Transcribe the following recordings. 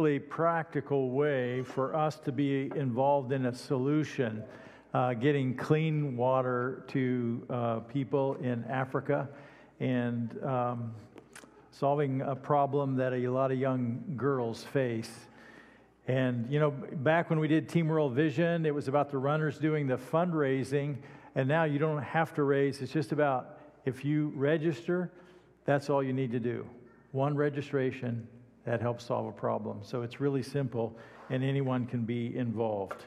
really practical way for us to be involved in a solution, uh, getting clean water to uh, people in Africa and um, solving a problem that a lot of young girls face. And, you know, back when we did Team World Vision, it was about the runners doing the fundraising. And now you don't have to raise. It's just about if you register, that's all you need to do. One registration, that helps solve a problem. So it's really simple, and anyone can be involved.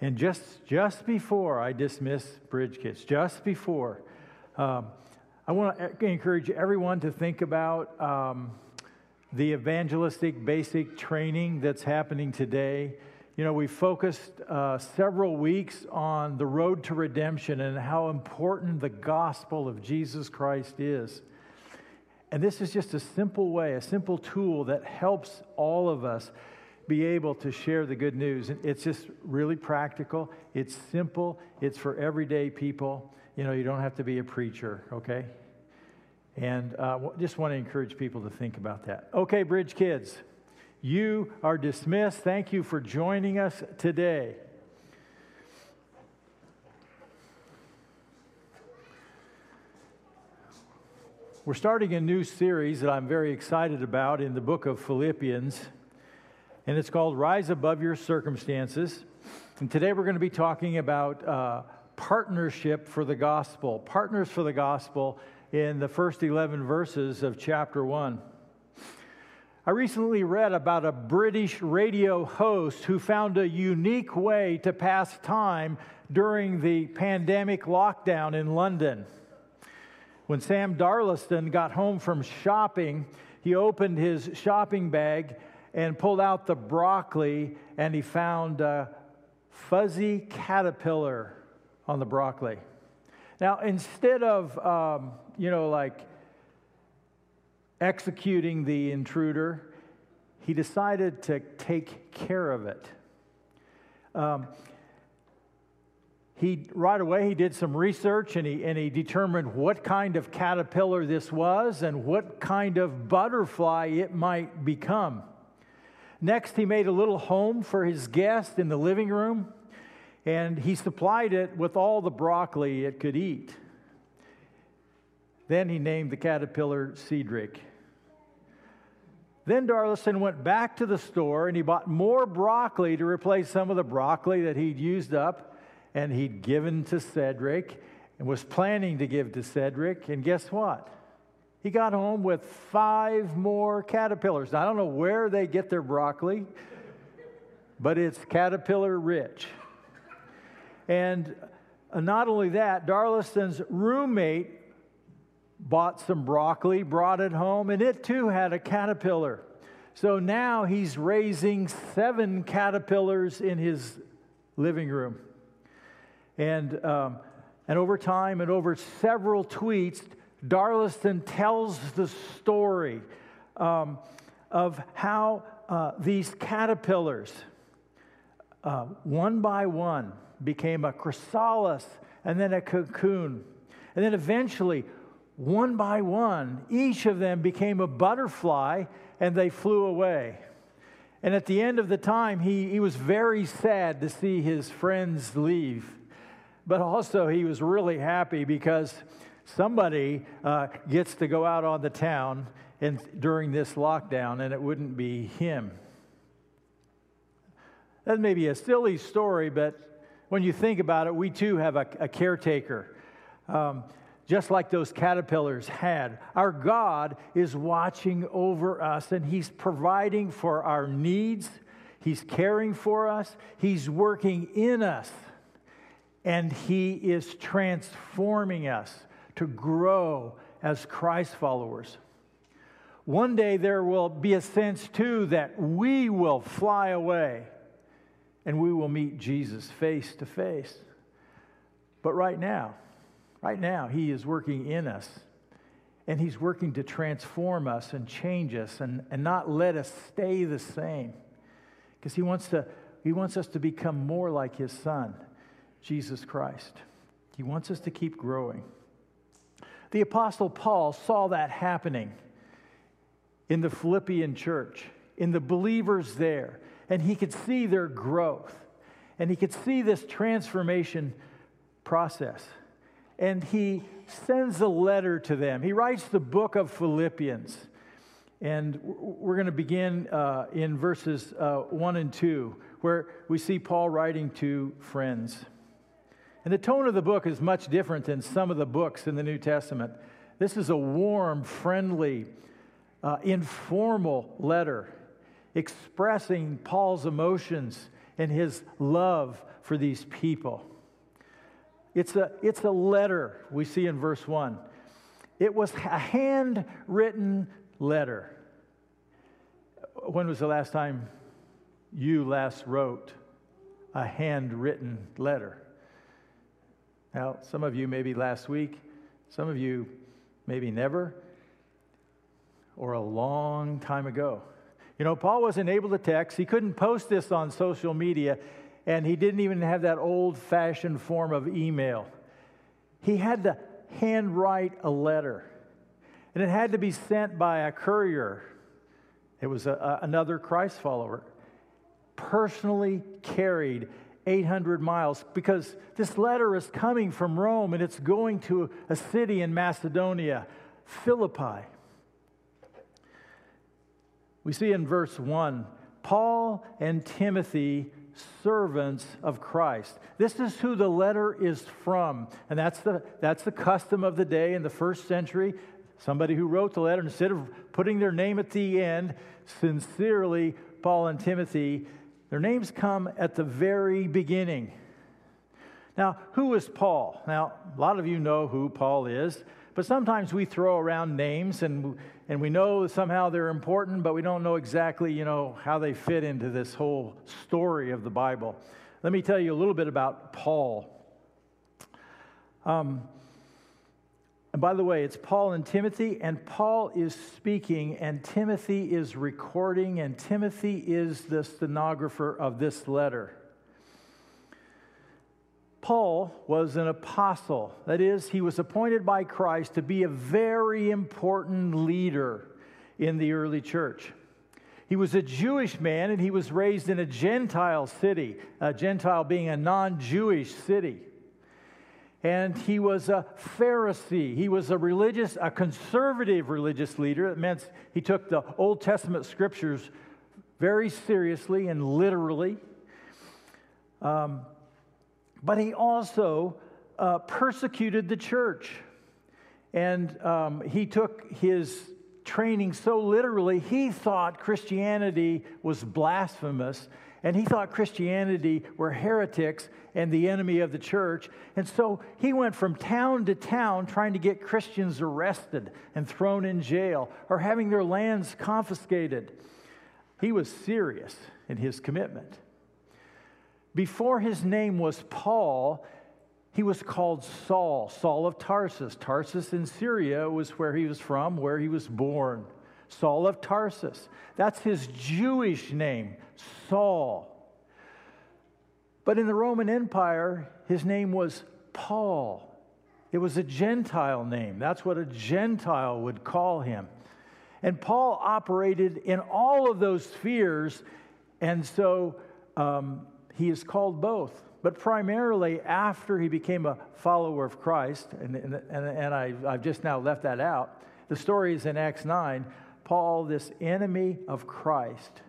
And just, just before I dismiss Bridge Kids, just before, um, I want to encourage everyone to think about um, the evangelistic basic training that's happening today. You know, we focused uh, several weeks on the road to redemption and how important the gospel of Jesus Christ is. And this is just a simple way, a simple tool that helps all of us be able to share the good news. And it's just really practical, it's simple, it's for everyday people. You know, you don't have to be a preacher, okay? And uh, just want to encourage people to think about that. Okay, Bridge Kids, you are dismissed. Thank you for joining us today. We're starting a new series that I'm very excited about in the book of Philippians, and it's called Rise Above Your Circumstances. And today we're going to be talking about uh, partnership for the gospel, partners for the gospel in the first 11 verses of chapter 1. I recently read about a British radio host who found a unique way to pass time during the pandemic lockdown in London. When Sam Darlaston got home from shopping, he opened his shopping bag and pulled out the broccoli, and he found a fuzzy caterpillar on the broccoli. Now, instead of, um, you know, like executing the intruder, he decided to take care of it. Um, he right away he did some research and he, and he determined what kind of caterpillar this was and what kind of butterfly it might become. Next he made a little home for his guest in the living room and he supplied it with all the broccoli it could eat. Then he named the caterpillar cedric. Then Darlaston went back to the store and he bought more broccoli to replace some of the broccoli that he'd used up and he'd given to Cedric and was planning to give to Cedric. And guess what? He got home with five more caterpillars. Now, I don't know where they get their broccoli, but it's caterpillar rich. And not only that, Darlaston's roommate bought some broccoli, brought it home, and it too had a caterpillar. So now he's raising seven caterpillars in his living room. And, um, and over time and over several tweets, Darlaston tells the story um, of how uh, these caterpillars, uh, one by one, became a chrysalis and then a cocoon. And then eventually, one by one, each of them became a butterfly and they flew away. And at the end of the time, he, he was very sad to see his friends leave but also he was really happy because somebody uh, gets to go out on the town and during this lockdown, and it wouldn't be him. That may be a silly story, but when you think about it, we too have a, a caretaker. Um, just like those caterpillars had. Our God is watching over us and He's providing for our needs. He's caring for us. He's working in us and He is transforming us to grow as Christ followers. One day there will be a sense, too, that we will fly away and we will meet Jesus face to face. But right now, right now, He is working in us and He's working to transform us and change us and, and not let us stay the same because he, wants to, he wants us to become more like His Son. Jesus Christ. He wants us to keep growing. The Apostle Paul saw that happening in the Philippian church. in the believers there, and he could see their growth, and he could see this transformation process. And he sends a letter to them. He writes the book of Philippians. And we're going to begin uh, in verses uh, 1 and 2, where we see Paul writing to friends. And the tone of the book is much different than some of the books in the New Testament. This is a warm, friendly, uh, informal letter expressing Paul's emotions and his love for these people. It's a, it's a letter we see in verse 1. It was a handwritten letter. When was the last time you last wrote a handwritten letter? Now, some of you maybe last week, some of you maybe never, or a long time ago. You know, Paul wasn't able to text, he couldn't post this on social media, and he didn't even have that old fashioned form of email. He had to handwrite a letter, and it had to be sent by a courier. It was a, a, another Christ follower, personally carried 800 miles because this letter is coming from Rome and it's going to a city in Macedonia, Philippi. We see in verse 1 Paul and Timothy, servants of Christ. This is who the letter is from. And that's the, that's the custom of the day in the first century. Somebody who wrote the letter, instead of putting their name at the end, sincerely, Paul and Timothy, their names come at the very beginning. Now, who is Paul? Now, a lot of you know who Paul is, but sometimes we throw around names and, and we know somehow they're important, but we don't know exactly, you know, how they fit into this whole story of the Bible. Let me tell you a little bit about Paul. Um, and by the way, it's Paul and Timothy, and Paul is speaking, and Timothy is recording, and Timothy is the stenographer of this letter. Paul was an apostle. That is, he was appointed by Christ to be a very important leader in the early church. He was a Jewish man and he was raised in a Gentile city, a Gentile being a non Jewish city and he was a Pharisee. He was a religious, a conservative religious leader. It meant he took the Old Testament scriptures very seriously and literally. Um, but he also uh, persecuted the church. And um, he took his training so literally, he thought Christianity was blasphemous and he thought Christianity were heretics and the enemy of the church. And so he went from town to town trying to get Christians arrested and thrown in jail or having their lands confiscated. He was serious in his commitment. Before his name was Paul, he was called Saul, Saul of Tarsus. Tarsus in Syria was where he was from, where he was born. Saul of Tarsus. That's his Jewish name, Saul. But in the Roman Empire, his name was Paul. It was a Gentile name. That's what a Gentile would call him. And Paul operated in all of those spheres, and so um, he is called both. But primarily after he became a follower of Christ, and, and, and I, I've just now left that out, the story is in Acts 9. Paul, this enemy of Christ,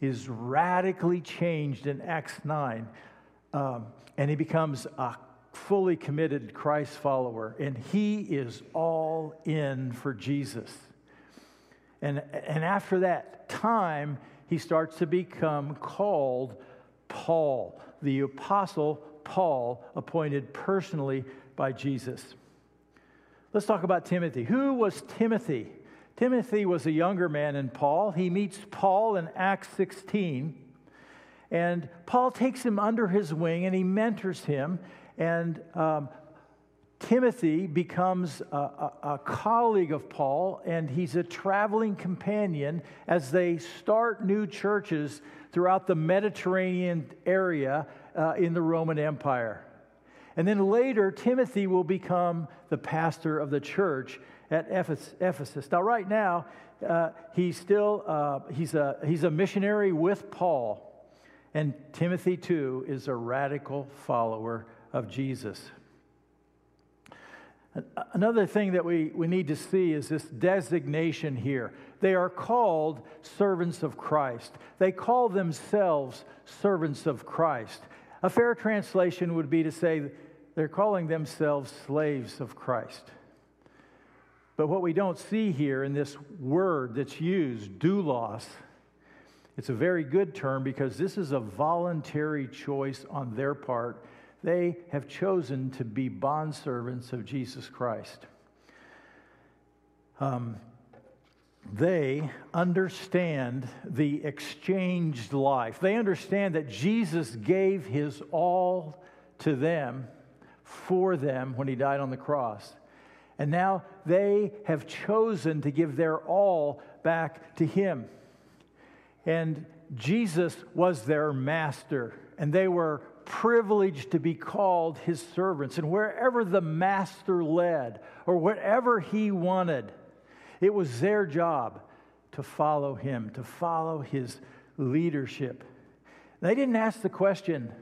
is radically changed in Acts 9, um, and he becomes a fully committed Christ follower, and he is all in for Jesus. And, and after that time, he starts to become called Paul, the apostle Paul, appointed personally by Jesus. Let's talk about Timothy. Who was Timothy? Timothy was a younger man than Paul. He meets Paul in Acts 16. And Paul takes him under his wing and he mentors him. And um, Timothy becomes a, a, a, colleague of Paul, and he's a traveling companion as they start new churches throughout the Mediterranean area uh, in the Roman Empire. And then later, Timothy will become the pastor of the church at Ephesus. Now, right now, uh, he's still uh, he's, a, he's a missionary with Paul. And Timothy, too, is a radical follower of Jesus. Another thing that we, we need to see is this designation here. They are called servants of Christ. They call themselves servants of Christ. A fair translation would be to say they're calling themselves slaves of Christ. But what we don't see here in this word that's used, doulos, it's a very good term because this is a voluntary choice on their part. They have chosen to be bondservants of Jesus Christ. Um, they understand the exchanged life. They understand that Jesus gave his all to them, for them, when he died on the cross. And now they have chosen to give their all back to him. And Jesus was their master, and they were privileged to be called his servants. And wherever the master led, or whatever he wanted, it was their job to follow him, to follow his leadership. They didn't ask the question,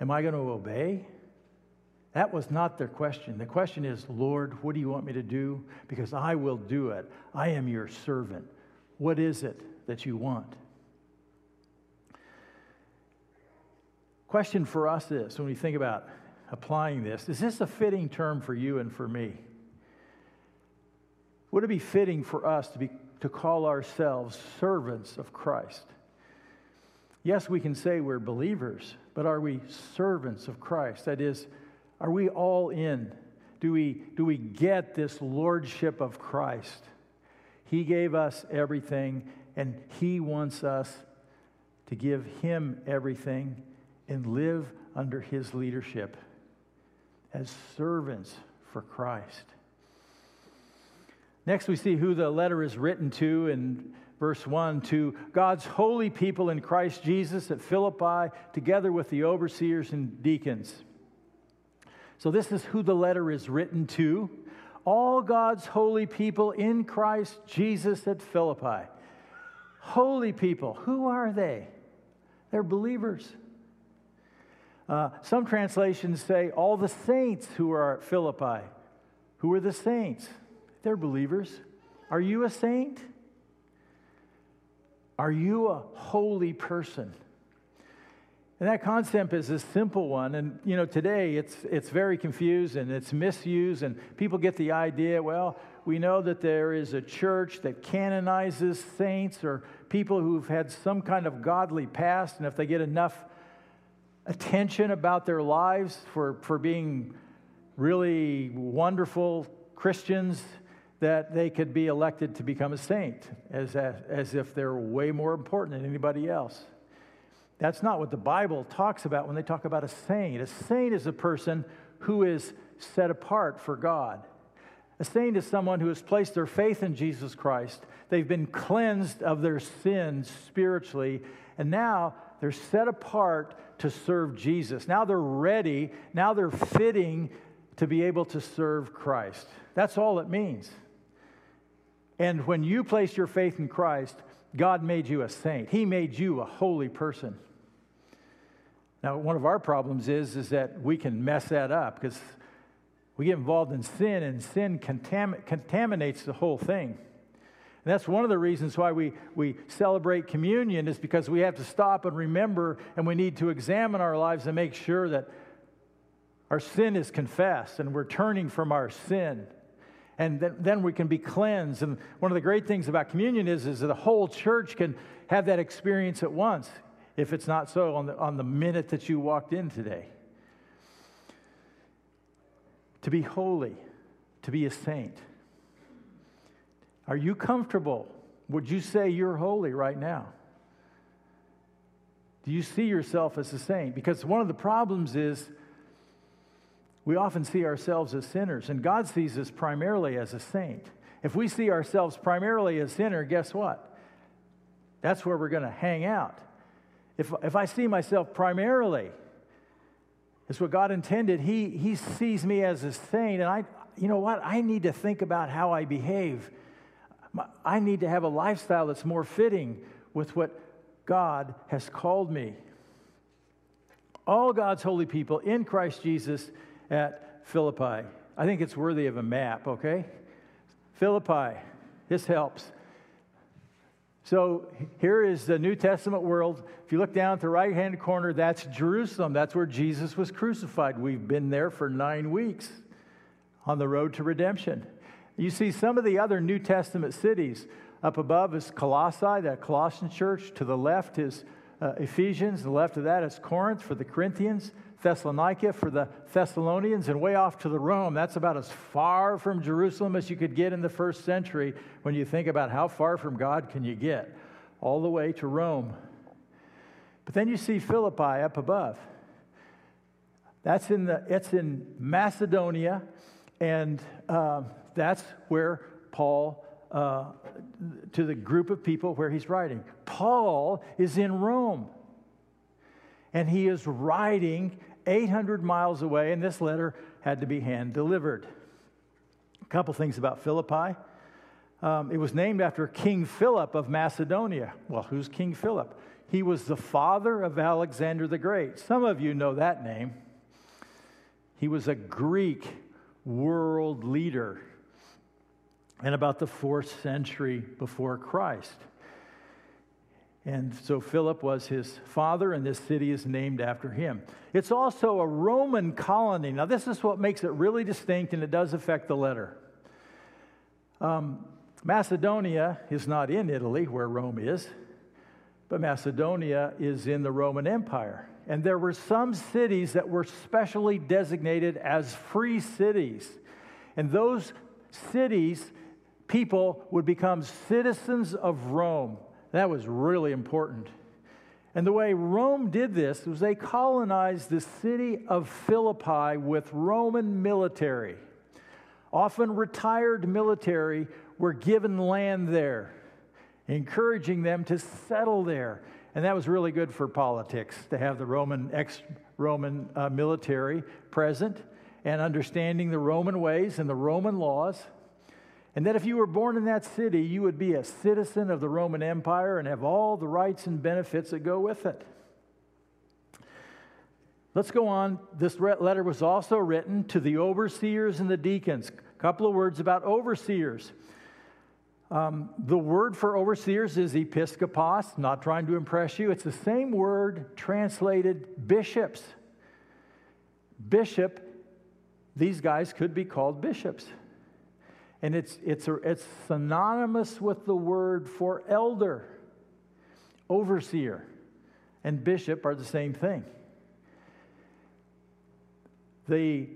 Am I going to obey? That was not their question. The question is, Lord, what do you want me to do? Because I will do it. I am your servant. What is it that you want? Question for us is when we think about applying this, is this a fitting term for you and for me? Would it be fitting for us to, be, to call ourselves servants of Christ? Yes, we can say we're believers, but are we servants of Christ? That is, are we all in? Do we, do we get this lordship of Christ? He gave us everything, and He wants us to give Him everything and live under His leadership as servants for Christ. Next, we see who the letter is written to in verse 1 to God's holy people in Christ Jesus at Philippi, together with the overseers and deacons. So, this is who the letter is written to. All God's holy people in Christ Jesus at Philippi. Holy people, who are they? They're believers. Uh, some translations say all the saints who are at Philippi. Who are the saints? They're believers. Are you a saint? Are you a holy person? And that concept is a simple one. And, you know, today it's, it's very confused and it's misused, and people get the idea well, we know that there is a church that canonizes saints or people who've had some kind of godly past, and if they get enough attention about their lives for, for being really wonderful Christians, that they could be elected to become a saint, as, as if they're way more important than anybody else. That's not what the Bible talks about when they talk about a saint. A saint is a person who is set apart for God. A saint is someone who has placed their faith in Jesus Christ. They've been cleansed of their sins spiritually, and now they're set apart to serve Jesus. Now they're ready, now they're fitting to be able to serve Christ. That's all it means. And when you place your faith in Christ, God made you a saint. He made you a holy person. Now, one of our problems is, is that we can mess that up because we get involved in sin, and sin contam- contaminates the whole thing. And that's one of the reasons why we, we celebrate communion, is because we have to stop and remember, and we need to examine our lives and make sure that our sin is confessed and we're turning from our sin and then, then we can be cleansed. And one of the great things about communion is, is that the whole church can have that experience at once, if it's not so on the, on the minute that you walked in today. To be holy, to be a saint. Are you comfortable? Would you say you're holy right now? Do you see yourself as a saint? Because one of the problems is we often see ourselves as sinners, and God sees us primarily as a saint. If we see ourselves primarily as sinner, guess what? That's where we're going to hang out. If, if I see myself primarily as what God intended, he, he sees me as a saint, and I, you know what? I need to think about how I behave. I need to have a lifestyle that's more fitting with what God has called me. All God's holy people in Christ Jesus at Philippi. I think it's worthy of a map, okay? Philippi, this helps. So here is the New Testament world. If you look down at the right hand corner, that's Jerusalem. That's where Jesus was crucified. We've been there for nine weeks on the road to redemption. You see some of the other New Testament cities. Up above is Colossae, that Colossian church. To the left is uh, Ephesians. The left of that is Corinth for the Corinthians. Thessalonica for the Thessalonians, and way off to the Rome. That's about as far from Jerusalem as you could get in the first century when you think about how far from God can you get, all the way to Rome. But then you see Philippi up above. That's in the, it's in Macedonia, and uh, that's where Paul, uh, to the group of people where he's writing. Paul is in Rome and he is writing 800 miles away, and this letter had to be hand delivered. A couple things about Philippi. Um, it was named after King Philip of Macedonia. Well, who's King Philip? He was the father of Alexander the Great. Some of you know that name. He was a Greek world leader in about the fourth century before Christ. And so Philip was his father, and this city is named after him. It's also a Roman colony. Now, this is what makes it really distinct, and it does affect the letter. Um, Macedonia is not in Italy, where Rome is, but Macedonia is in the Roman Empire. And there were some cities that were specially designated as free cities. And those cities, people would become citizens of Rome. That was really important. And the way Rome did this was they colonized the city of Philippi with Roman military. Often retired military were given land there, encouraging them to settle there. And that was really good for politics to have the Roman ex Roman uh, military present and understanding the Roman ways and the Roman laws. And that if you were born in that city, you would be a citizen of the Roman Empire and have all the rights and benefits that go with it. Let's go on. This letter was also written to the overseers and the deacons. A couple of words about overseers. Um, the word for overseers is episkopos, not trying to impress you. It's the same word translated bishops. Bishop, these guys could be called bishops. And it's, it's, it's synonymous with the word for elder. Overseer and bishop are the same thing. The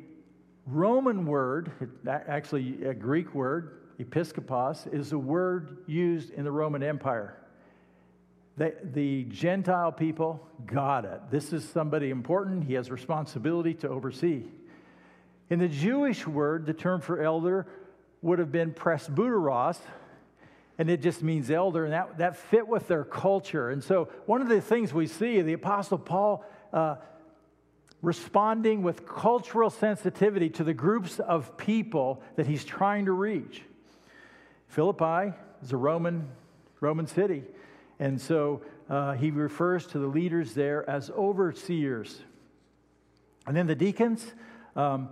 Roman word, actually a Greek word, episkopos, is a word used in the Roman Empire. The, the Gentile people got it. This is somebody important. He has responsibility to oversee. In the Jewish word, the term for elder would have been presbyteros, and it just means elder, and that, that fit with their culture. And so, one of the things we see, the Apostle Paul uh, responding with cultural sensitivity to the groups of people that he's trying to reach. Philippi is a Roman, Roman city, and so uh, he refers to the leaders there as overseers. And then the deacons, um,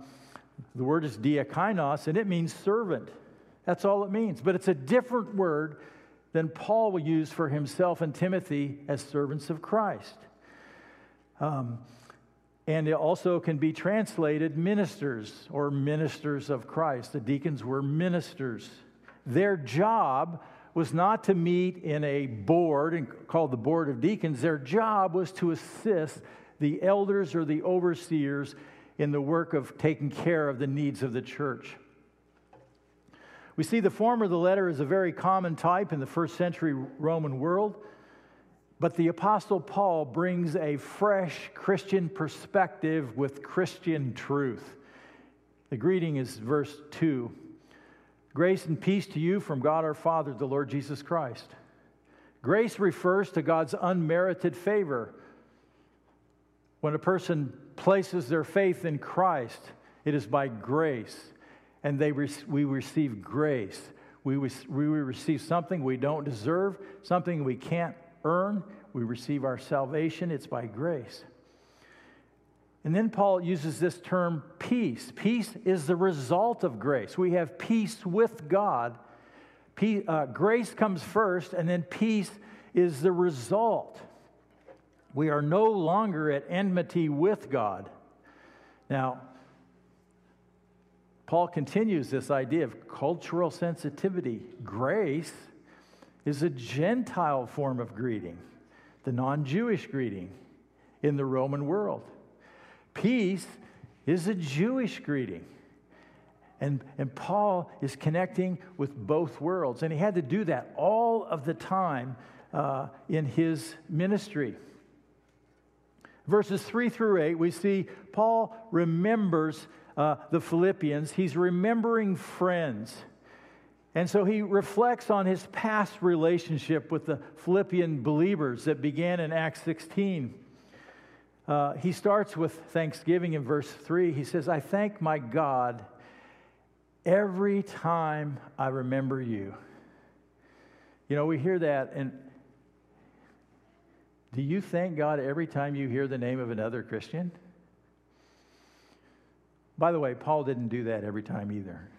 the word is diakonos, and it means servant. That's all it means. But it's a different word than Paul will use for himself and Timothy as servants of Christ. Um, and it also can be translated ministers or ministers of Christ. The deacons were ministers. Their job was not to meet in a board called the Board of Deacons. Their job was to assist the elders or the overseers in the work of taking care of the needs of the church. We see the form of the letter is a very common type in the first century Roman world, but the Apostle Paul brings a fresh Christian perspective with Christian truth. The greeting is verse 2 Grace and peace to you from God our Father, the Lord Jesus Christ. Grace refers to God's unmerited favor. When a person places their faith in Christ, it is by grace, and they re- we receive grace. We, we receive something we don't deserve, something we can't earn. We receive our salvation, it's by grace. And then Paul uses this term peace. Peace is the result of grace. We have peace with God. Peace, uh, grace comes first, and then peace is the result. We are no longer at enmity with God. Now, Paul continues this idea of cultural sensitivity. Grace is a Gentile form of greeting, the non Jewish greeting in the Roman world. Peace is a Jewish greeting. And, and Paul is connecting with both worlds. And he had to do that all of the time uh, in his ministry. Verses 3 through 8, we see Paul remembers uh, the Philippians. He's remembering friends. And so he reflects on his past relationship with the Philippian believers that began in Acts 16. Uh, he starts with thanksgiving in verse 3. He says, I thank my God every time I remember you. You know, we hear that, and do you thank God every time you hear the name of another Christian? By the way, Paul didn't do that every time either.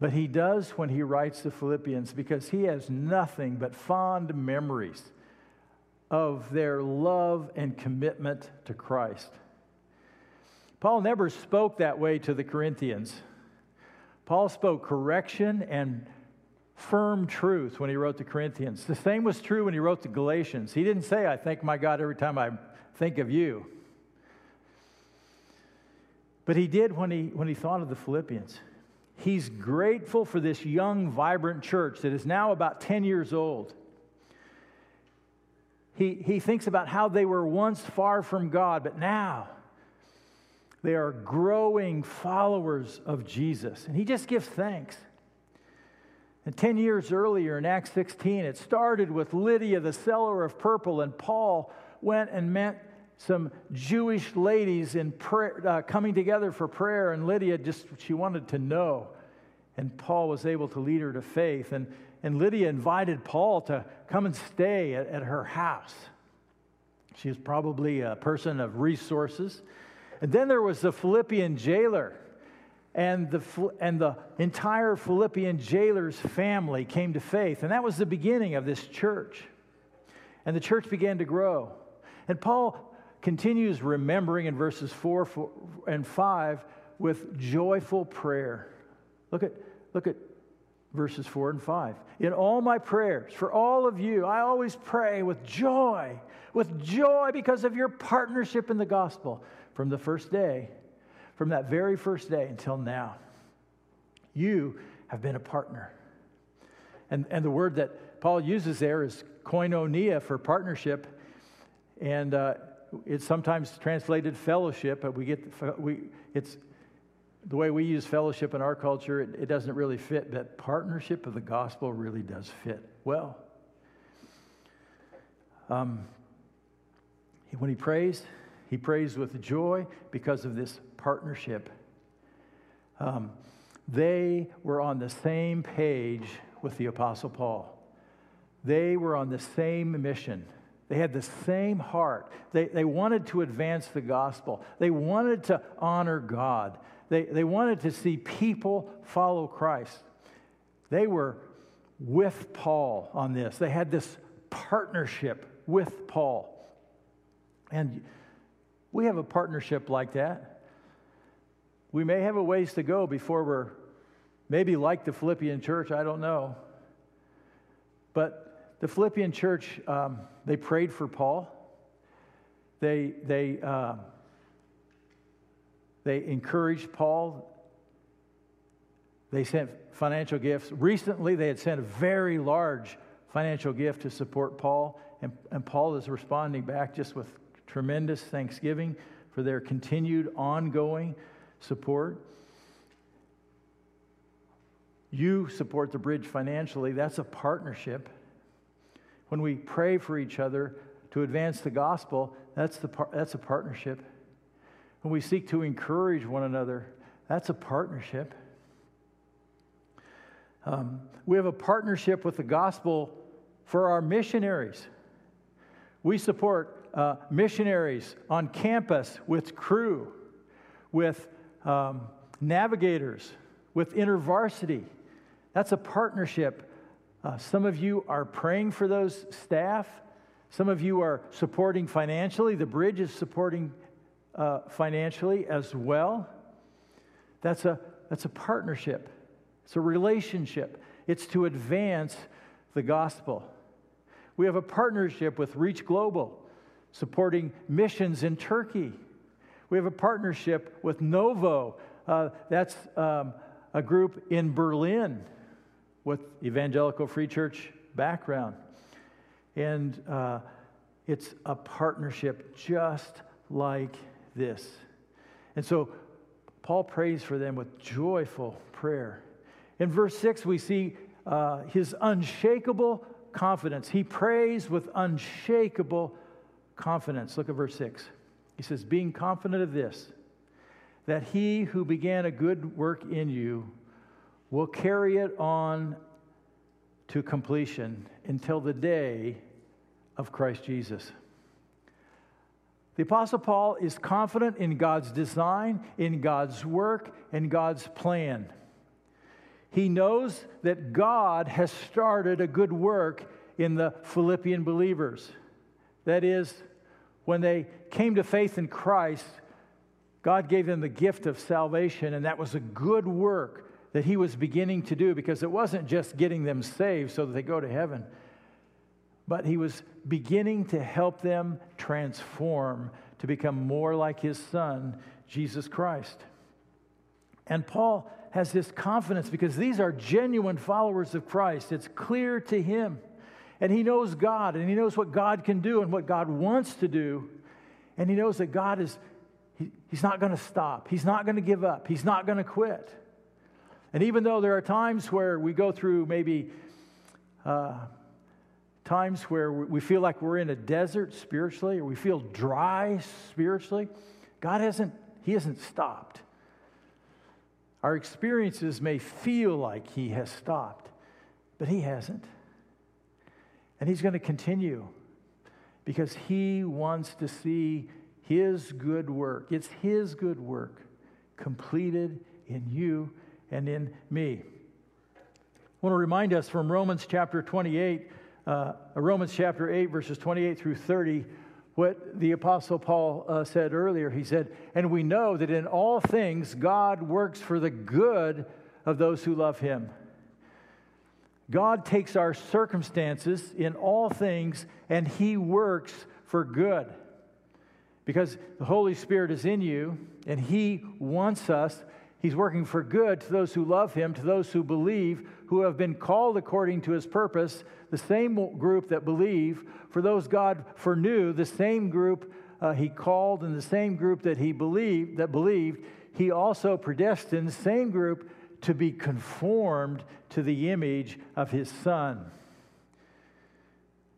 But he does when he writes the Philippians because he has nothing but fond memories of their love and commitment to Christ. Paul never spoke that way to the Corinthians. Paul spoke correction and firm truth when he wrote the Corinthians. The same was true when he wrote the Galatians. He didn't say, I thank my God every time I think of you. But he did when he, when he thought of the Philippians. He's grateful for this young, vibrant church that is now about 10 years old he, he thinks about how they were once far from God, but now they are growing followers of Jesus. And he just gives thanks. And 10 years earlier in Acts 16, it started with Lydia, the seller of purple, and Paul went and met some Jewish ladies in prayer, uh, coming together for prayer, and Lydia just, she wanted to know. And Paul was able to lead her to faith. And and Lydia invited Paul to come and stay at, at her house. She was probably a person of resources. And then there was the Philippian jailer. And the, and the entire Philippian jailer's family came to faith. And that was the beginning of this church. And the church began to grow. And Paul continues remembering in verses 4 and 5 with joyful prayer. Look at, look at verses 4 and 5. In all my prayers for all of you, I always pray with joy, with joy because of your partnership in the gospel from the first day, from that very first day until now. You have been a partner. And, and the word that Paul uses there is koinonia for partnership. And uh, it's sometimes translated fellowship, but we get we, it's the way we use fellowship in our culture, it, it doesn't really fit, but partnership of the gospel really does fit well. Um, when he prays, he prays with joy because of this partnership. Um, they were on the same page with the Apostle Paul. They were on the same mission. They had the same heart. They, they wanted to advance the gospel, they wanted to honor God. They, they wanted to see people follow Christ. They were with Paul on this. They had this partnership with Paul. And we have a partnership like that. We may have a ways to go before we're maybe like the Philippian church, I don't know. But the Philippian church, um, they prayed for Paul. They, they, uh, they encouraged Paul. They sent financial gifts. Recently, they had sent a very large financial gift to support Paul, and, and Paul is responding back just with tremendous thanksgiving for their continued ongoing support. You support the bridge financially, that's a partnership. When we pray for each other to advance the gospel, that's, the par- that's a partnership. When we seek to encourage one another, that's a partnership. Um, we have a partnership with the gospel for our missionaries. We support uh, missionaries on campus with Cru, with um, navigators, with InterVarsity. That's a partnership. Uh, some of you are praying for those staff. Some of you are supporting financially. The bridge is supporting uh, financially as well. That's a, that's a partnership, it's a relationship. It's to advance the gospel. We have a partnership with Reach Global, supporting missions in Turkey. We have a partnership with Novo. Uh, that's um, a group in Berlin with Evangelical Free Church background. And uh, it's a partnership just like this. And so Paul prays for them with joyful prayer. In verse 6, we see uh, his unshakable confidence. He prays with unshakable confidence. Look at verse 6. He says, Being confident of this, that he who began a good work in you will carry it on to completion until the day of Christ Jesus. The Apostle Paul is confident in God's design, in God's work, and God's plan. He knows that God has started a good work in the Philippian believers. That is, when they came to faith in Christ, God gave them the gift of salvation, and that was a good work that He was beginning to do because it wasn't just getting them saved so that they go to heaven but he was beginning to help them transform to become more like his son, Jesus Christ. And Paul has this confidence because these are genuine followers of Christ. It's clear to him. And he knows God, and he knows what God can do and what God wants to do. And he knows that God is, he, he's not going to stop. He's not going to give up. He's not going to quit. And even though there are times where we go through maybe uh, times where we feel like we're in a desert spiritually or we feel dry spiritually, God hasn't, He hasn't stopped. Our experiences may feel like He has stopped, but He hasn't. And He's going to continue because He wants to see His good work. It's His good work completed in you and in me. I want to remind us from Romans chapter 28 uh, Romans chapter 8, verses 28 through 30, what the Apostle Paul uh, said earlier. He said, And we know that in all things God works for the good of those who love him. God takes our circumstances in all things and he works for good. Because the Holy Spirit is in you and he wants us, he's working for good to those who love him, to those who believe, who have been called according to his purpose the same group that believe, for those God foreknew, the same group uh, he called, and the same group that he believed, that believed, he also predestined, the same group to be conformed to the image of his son.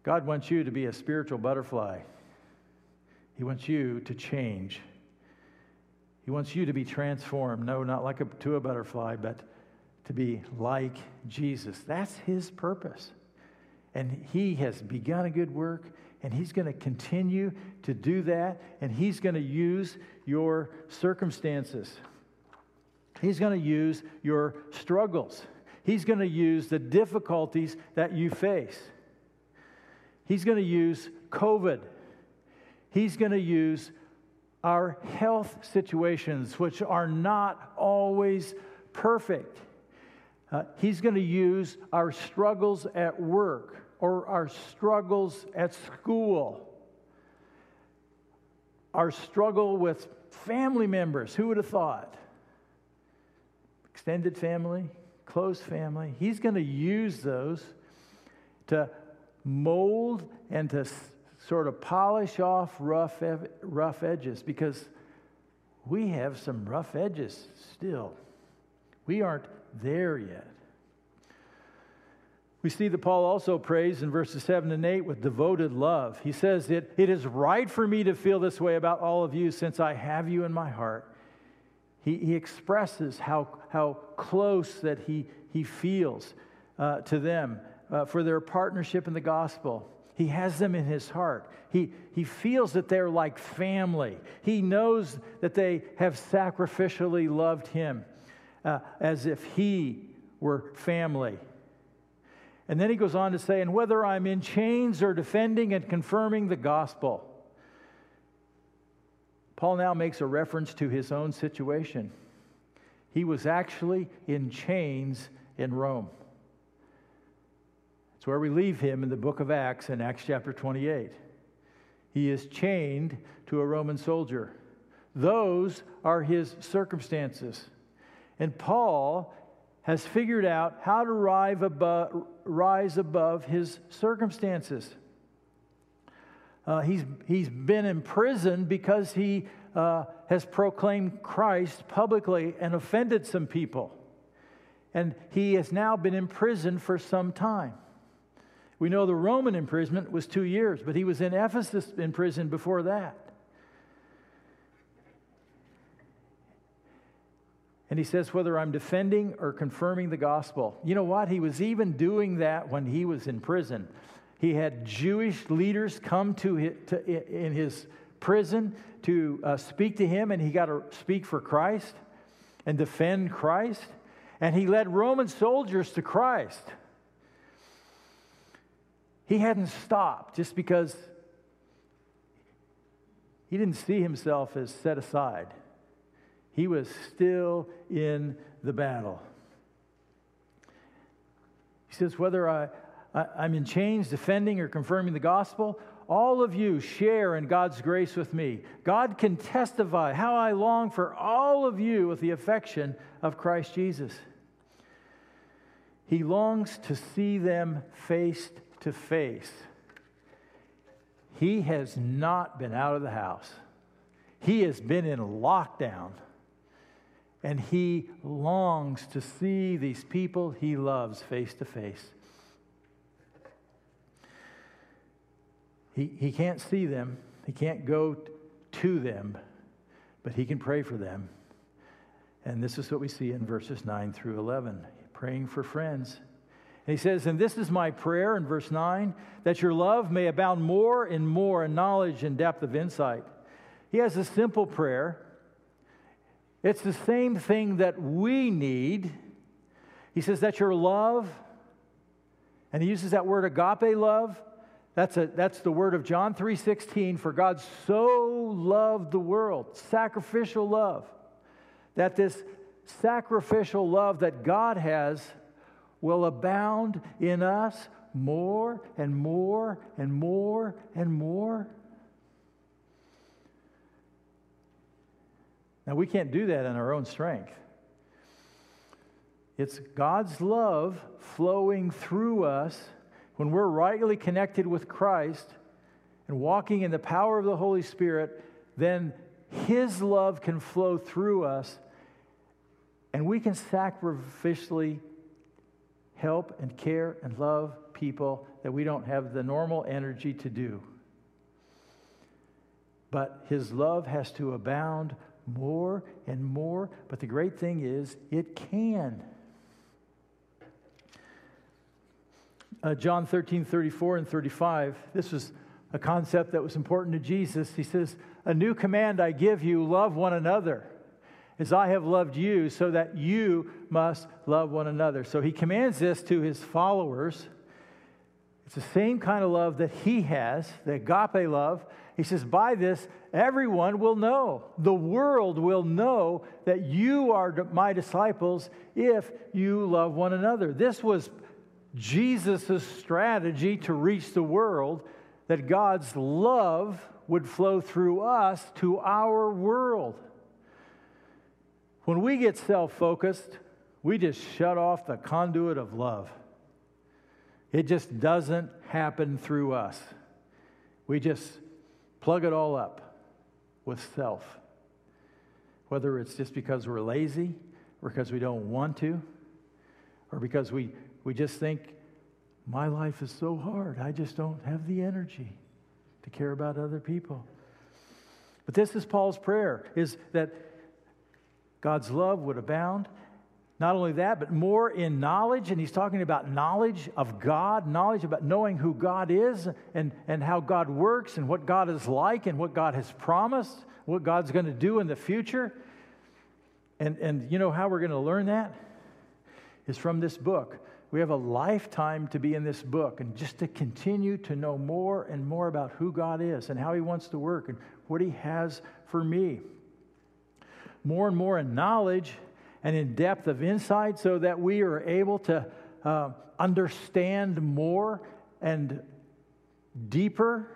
God wants you to be a spiritual butterfly. He wants you to change. He wants you to be transformed. No, not like a, to a butterfly, but to be like Jesus. That's his purpose. And He has begun a good work, and He's going to continue to do that, and He's going to use your circumstances. He's going to use your struggles. He's going to use the difficulties that you face. He's going to use COVID. He's going to use our health situations, which are not always perfect. Uh, he's going to use our struggles at work or our struggles at school, our struggle with family members. Who would have thought? Extended family, close family. He's going to use those to mold and to sort of polish off rough, rough edges because we have some rough edges still. We aren't there yet. We see that Paul also prays in verses 7 and 8 with devoted love. He says, it, it is right for me to feel this way about all of you since I have you in my heart. He, he expresses how, how close that he, he feels uh, to them uh, for their partnership in the gospel. He has them in his heart. He, he feels that they're like family. He knows that they have sacrificially loved him uh, as if he were family. And then he goes on to say, and whether I'm in chains or defending and confirming the gospel. Paul now makes a reference to his own situation. He was actually in chains in Rome. It's where we leave him in the book of Acts in Acts chapter 28. He is chained to a Roman soldier. Those are his circumstances. And Paul has figured out how to rise above, his circumstances. Uh, he's, he's been imprisoned because he uh, has proclaimed Christ publicly and offended some people. And he has now been imprisoned for some time. We know the Roman imprisonment was two years, but he was in Ephesus in prison before that. And he says, whether I'm defending or confirming the gospel. You know what? He was even doing that when he was in prison. He had Jewish leaders come to, his, to in his prison to uh, speak to him, and he got to speak for Christ and defend Christ. And he led Roman soldiers to Christ. He hadn't stopped just because he didn't see himself as set aside. He was still in the battle. He says, whether I, I, am in chains defending or confirming the gospel, all of you share in God's grace with me. God can testify how I long for all of you with the affection of Christ Jesus. He longs to see them face to face. He has not been out of the house, he has been in lockdown. And he longs to see these people he loves face to face. He, he can't see them, he can't go to them, but he can pray for them. And this is what we see in verses 9 through 11 praying for friends and he says, And this is my prayer in verse 9 that your love may abound more and more in knowledge and depth of insight. He has a simple prayer. It's the same thing that we need. He says that your love, and he uses that word agape love. That's, a, that's the word of John 3:16 for God so loved the world, sacrificial love. That this sacrificial love that God has will abound in us more and more and more and more. Now, we can't do that in our own strength. It's God's love flowing through us when we're rightly connected with Christ and walking in the power of the Holy Spirit, then His love can flow through us and we can sacrificially help and care and love people that we don't have the normal energy to do. But his love has to abound more and more. But the great thing is, it can. Uh, John 13, 34 and 35, this was a concept that was important to Jesus. He says, A new command I give you love one another as I have loved you, so that you must love one another. So he commands this to his followers. It's the same kind of love that he has, the agape love. He says, By this, everyone will know, the world will know that you are my disciples if you love one another. This was Jesus' strategy to reach the world, that God's love would flow through us to our world. When we get self focused, we just shut off the conduit of love. It just doesn't happen through us. We just plug it all up with self. Whether it's just because we're lazy, or because we don't want to, or because we, we just think, my life is so hard, I just don't have the energy to care about other people. But this is Paul's prayer is that God's love would abound, Not only that, but more in knowledge, and he's talking about knowledge of God, knowledge about knowing who God is and, and how God works and what God is like and what God has promised, what God's going to do in the future. And, and you know how we're going to learn that? Is from this book. We have a lifetime to be in this book and just to continue to know more and more about who God is and how He wants to work and what He has for me. More and more in knowledge and in depth of insight so that we are able to uh, understand more and deeper.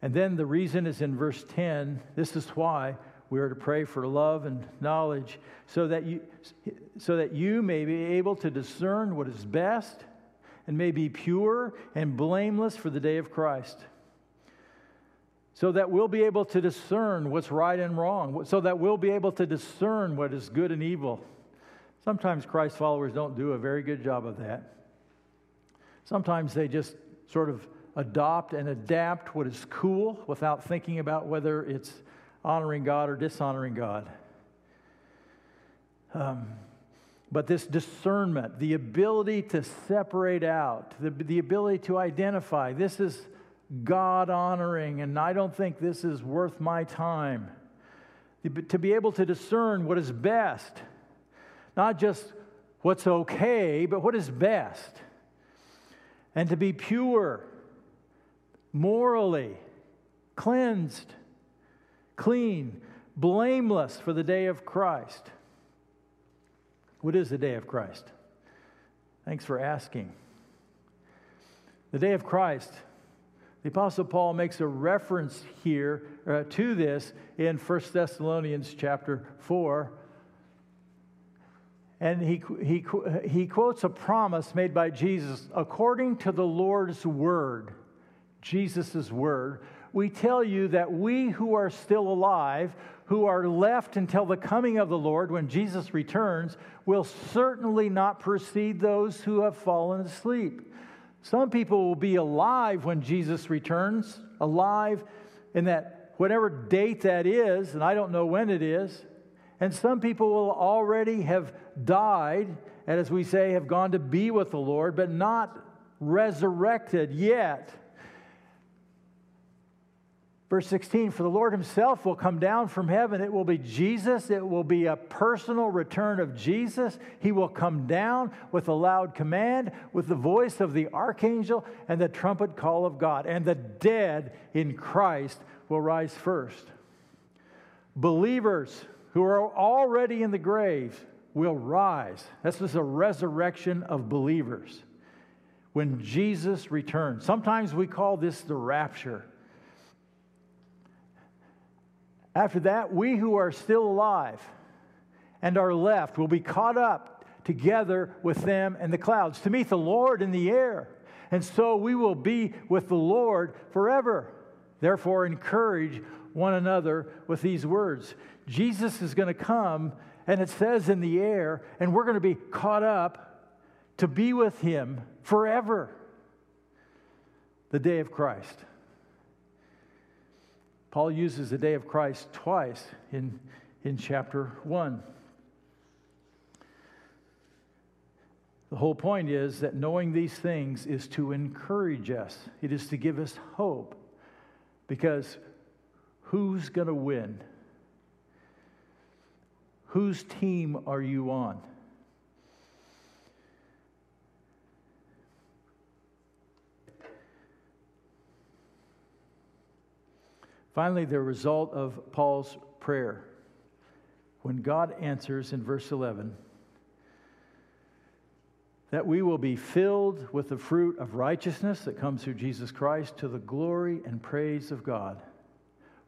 And then the reason is in verse 10. This is why we are to pray for love and knowledge so that you, so that you may be able to discern what is best and may be pure and blameless for the day of Christ so that we'll be able to discern what's right and wrong, so that we'll be able to discern what is good and evil. Sometimes Christ followers don't do a very good job of that. Sometimes they just sort of adopt and adapt what is cool without thinking about whether it's honoring God or dishonoring God. Um, but this discernment, the ability to separate out, the, the ability to identify, this is God honoring, and I don't think this is worth my time. To be able to discern what is best, not just what's okay, but what is best. And to be pure, morally, cleansed, clean, blameless for the day of Christ. What is the day of Christ? Thanks for asking. The day of Christ the Apostle Paul makes a reference here uh, to this in 1 Thessalonians chapter 4. And he, he, he quotes a promise made by Jesus according to the Lord's word, Jesus' word. We tell you that we who are still alive, who are left until the coming of the Lord when Jesus returns, will certainly not precede those who have fallen asleep. Some people will be alive when Jesus returns, alive in that whatever date that is, and I don't know when it is. And some people will already have died, and as we say, have gone to be with the Lord, but not resurrected yet. Verse 16, for the Lord himself will come down from heaven. It will be Jesus. It will be a personal return of Jesus. He will come down with a loud command, with the voice of the archangel and the trumpet call of God. And the dead in Christ will rise first. Believers who are already in the grave will rise. This is a resurrection of believers when Jesus returns. Sometimes we call this the rapture. After that, we who are still alive and are left will be caught up together with them in the clouds to meet the Lord in the air. And so we will be with the Lord forever. Therefore, encourage one another with these words. Jesus is going to come, and it says in the air, and we're going to be caught up to be with him forever. The day of Christ. Paul uses the day of Christ twice in, in chapter 1. The whole point is that knowing these things is to encourage us, it is to give us hope. Because who's going to win? Whose team are you on? Finally, the result of Paul's prayer. When God answers in verse 11, that we will be filled with the fruit of righteousness that comes through Jesus Christ to the glory and praise of God.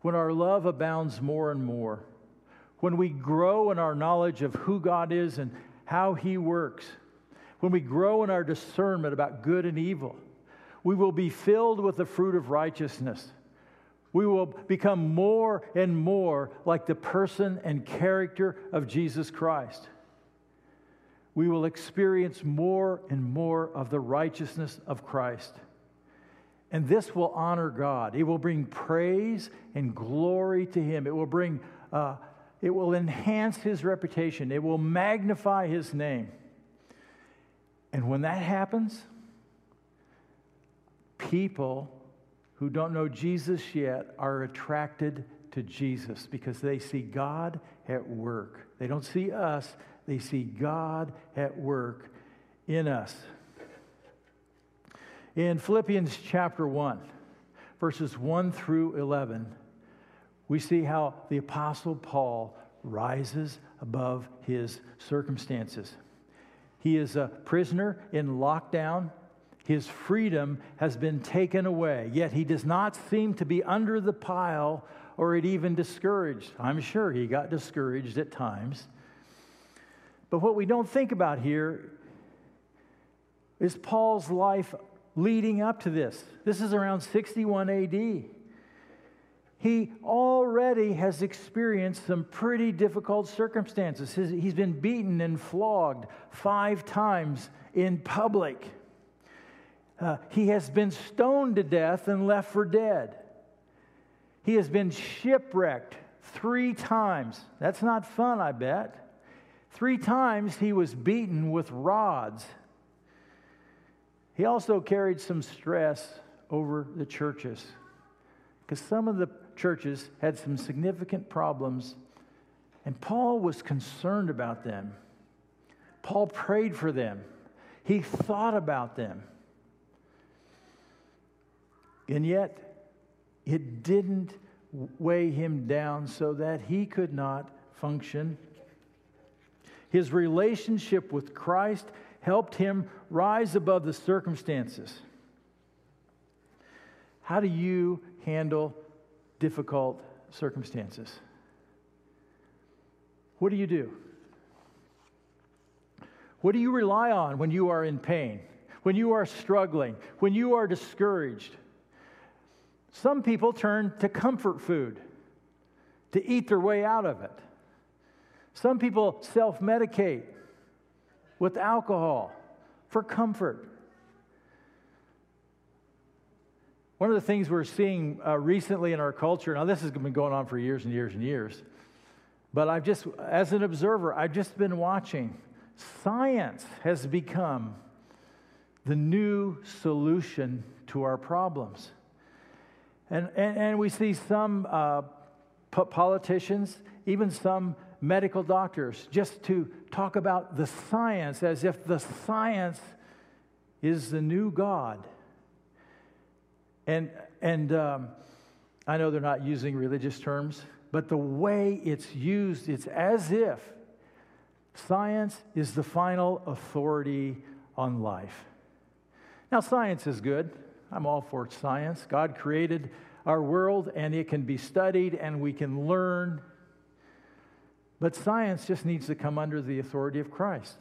When our love abounds more and more, when we grow in our knowledge of who God is and how He works, when we grow in our discernment about good and evil, we will be filled with the fruit of righteousness we will become more and more like the person and character of Jesus Christ. We will experience more and more of the righteousness of Christ. And this will honor God. It will bring praise and glory to Him. It will bring uh, it will enhance his reputation, it will magnify his name. And when that happens, people who don't know Jesus yet are attracted to Jesus because they see God at work. They don't see us, they see God at work in us. In Philippians chapter 1, verses 1 through 11, we see how the Apostle Paul rises above his circumstances. He is a prisoner in lockdown. His freedom has been taken away, yet he does not seem to be under the pile or it even discouraged. I'm sure he got discouraged at times. But what we don't think about here is Paul's life leading up to this. This is around 61 AD. He already has experienced some pretty difficult circumstances. He's been beaten and flogged five times in public. Uh, he has been stoned to death and left for dead. He has been shipwrecked three times. That's not fun, I bet. Three times he was beaten with rods. He also carried some stress over the churches because some of the churches had some significant problems, and Paul was concerned about them. Paul prayed for them, he thought about them. And yet, it didn't weigh him down so that he could not function. His relationship with Christ helped him rise above the circumstances. How do you handle difficult circumstances? What do you do? What do you rely on when you are in pain, when you are struggling, when you are discouraged? Some people turn to comfort food to eat their way out of it. Some people self medicate with alcohol for comfort. One of the things we're seeing uh, recently in our culture, now this has been going on for years and years and years, but I've just, as an observer, I've just been watching. Science has become the new solution to our problems. And, and, and we see some uh, politicians, even some medical doctors, just to talk about the science as if the science is the new God. And, and um, I know they're not using religious terms, but the way it's used, it's as if science is the final authority on life. Now, science is good. I'm all for science. God created our world and it can be studied and we can learn. But science just needs to come under the authority of Christ.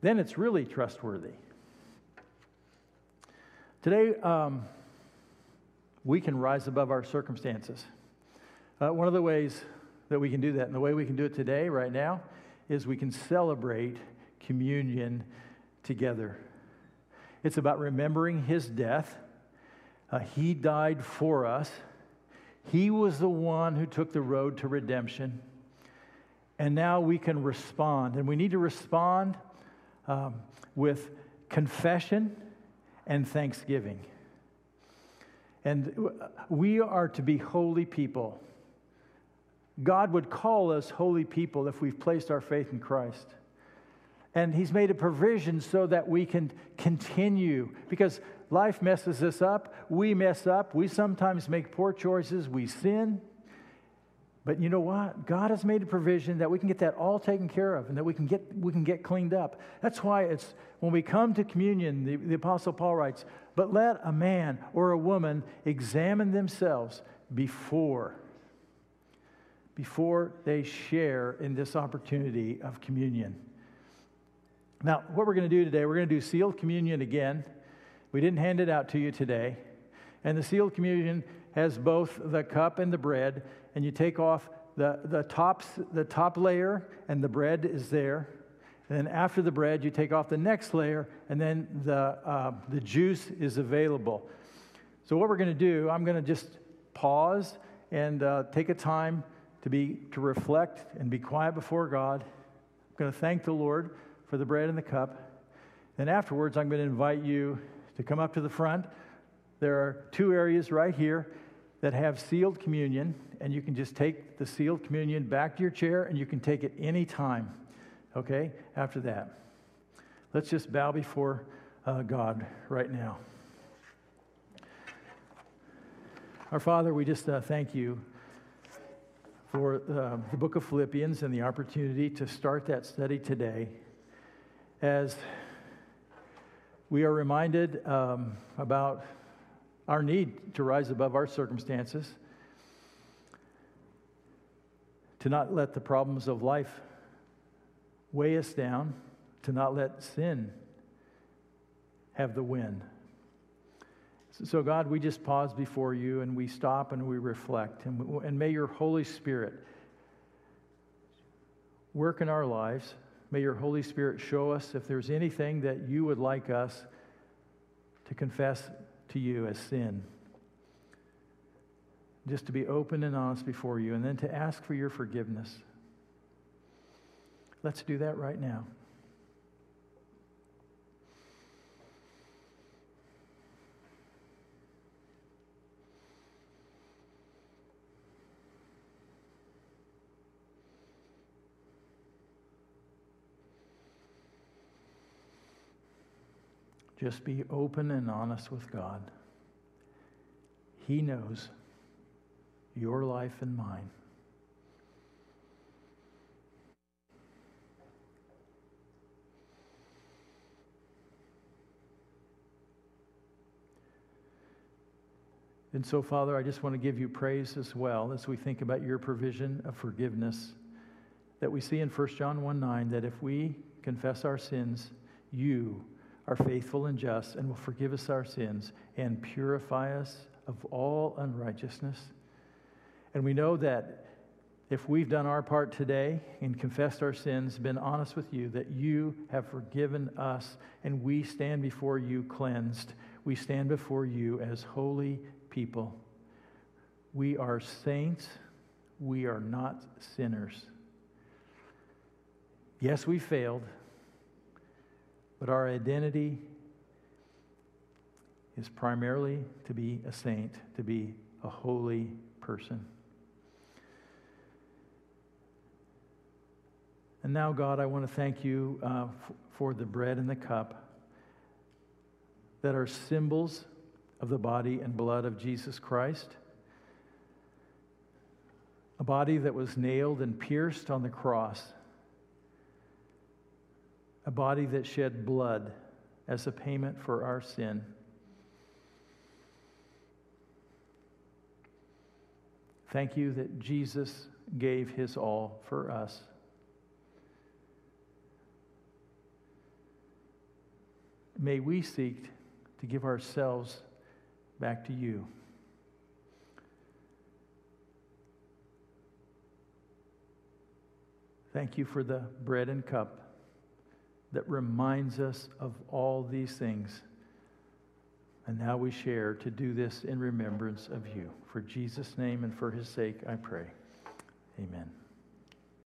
Then it's really trustworthy. Today, um, we can rise above our circumstances. Uh, one of the ways that we can do that, and the way we can do it today, right now, is we can celebrate communion together. It's about remembering his death. Uh, he died for us. He was the one who took the road to redemption. And now we can respond. And we need to respond um, with confession and thanksgiving. And we are to be holy people. God would call us holy people if we've placed our faith in Christ. And He's made a provision so that we can continue because life messes us up. We mess up. We sometimes make poor choices. We sin. But you know what? God has made a provision that we can get that all taken care of and that we can get, we can get cleaned up. That's why it's when we come to communion, the, the Apostle Paul writes, But let a man or a woman examine themselves before before they share in this opportunity of communion. Now, what we're going to do today, we're going to do sealed communion again. We didn't hand it out to you today. And the sealed communion has both the cup and the bread, and you take off the, the, tops, the top layer, and the bread is there. And then after the bread, you take off the next layer, and then the, uh, the juice is available. So, what we're going to do, I'm going to just pause, and uh, take a time to be to reflect and be quiet before God. I'm going to thank the Lord for the bread and the cup. Then afterwards, I'm going to invite you to come up to the front. There are two areas right here that have sealed communion, and you can just take the sealed communion back to your chair, and you can take it any time. Okay? After that, let's just bow before uh, God right now. Our Father, we just uh, thank you for uh, the book of Philippians and the opportunity to start that study today as we are reminded um, about our need to rise above our circumstances, to not let the problems of life weigh us down, to not let sin have the win. So, God, we just pause before you and we stop and we reflect. And, and may your Holy Spirit work in our lives. May your Holy Spirit show us if there's anything that you would like us to confess to you as sin. Just to be open and honest before you, and then to ask for your forgiveness. Let's do that right now. Just be open and honest with God. He knows your life and mine. And so, Father, I just want to give you praise as well as we think about your provision of forgiveness that we see in 1 John 1 9 that if we confess our sins, you are faithful and just and will forgive us our sins and purify us of all unrighteousness. And we know that if we've done our part today and confessed our sins, been honest with you, that you have forgiven us and we stand before you cleansed. We stand before you as holy people. We are saints. We are not sinners. Yes, we failed. But our identity is primarily to be a saint, to be a holy person. And now, God, I want to thank you uh, f- for the bread and the cup that are symbols of the body and blood of Jesus Christ. A body that was nailed and pierced on the cross a body that shed blood as a payment for our sin. Thank you that Jesus gave his all for us. May we seek to give ourselves back to you. Thank you for the bread and cup that reminds us of all these things. And now we share to do this in remembrance of you. For Jesus' name and for his sake, I pray. Amen.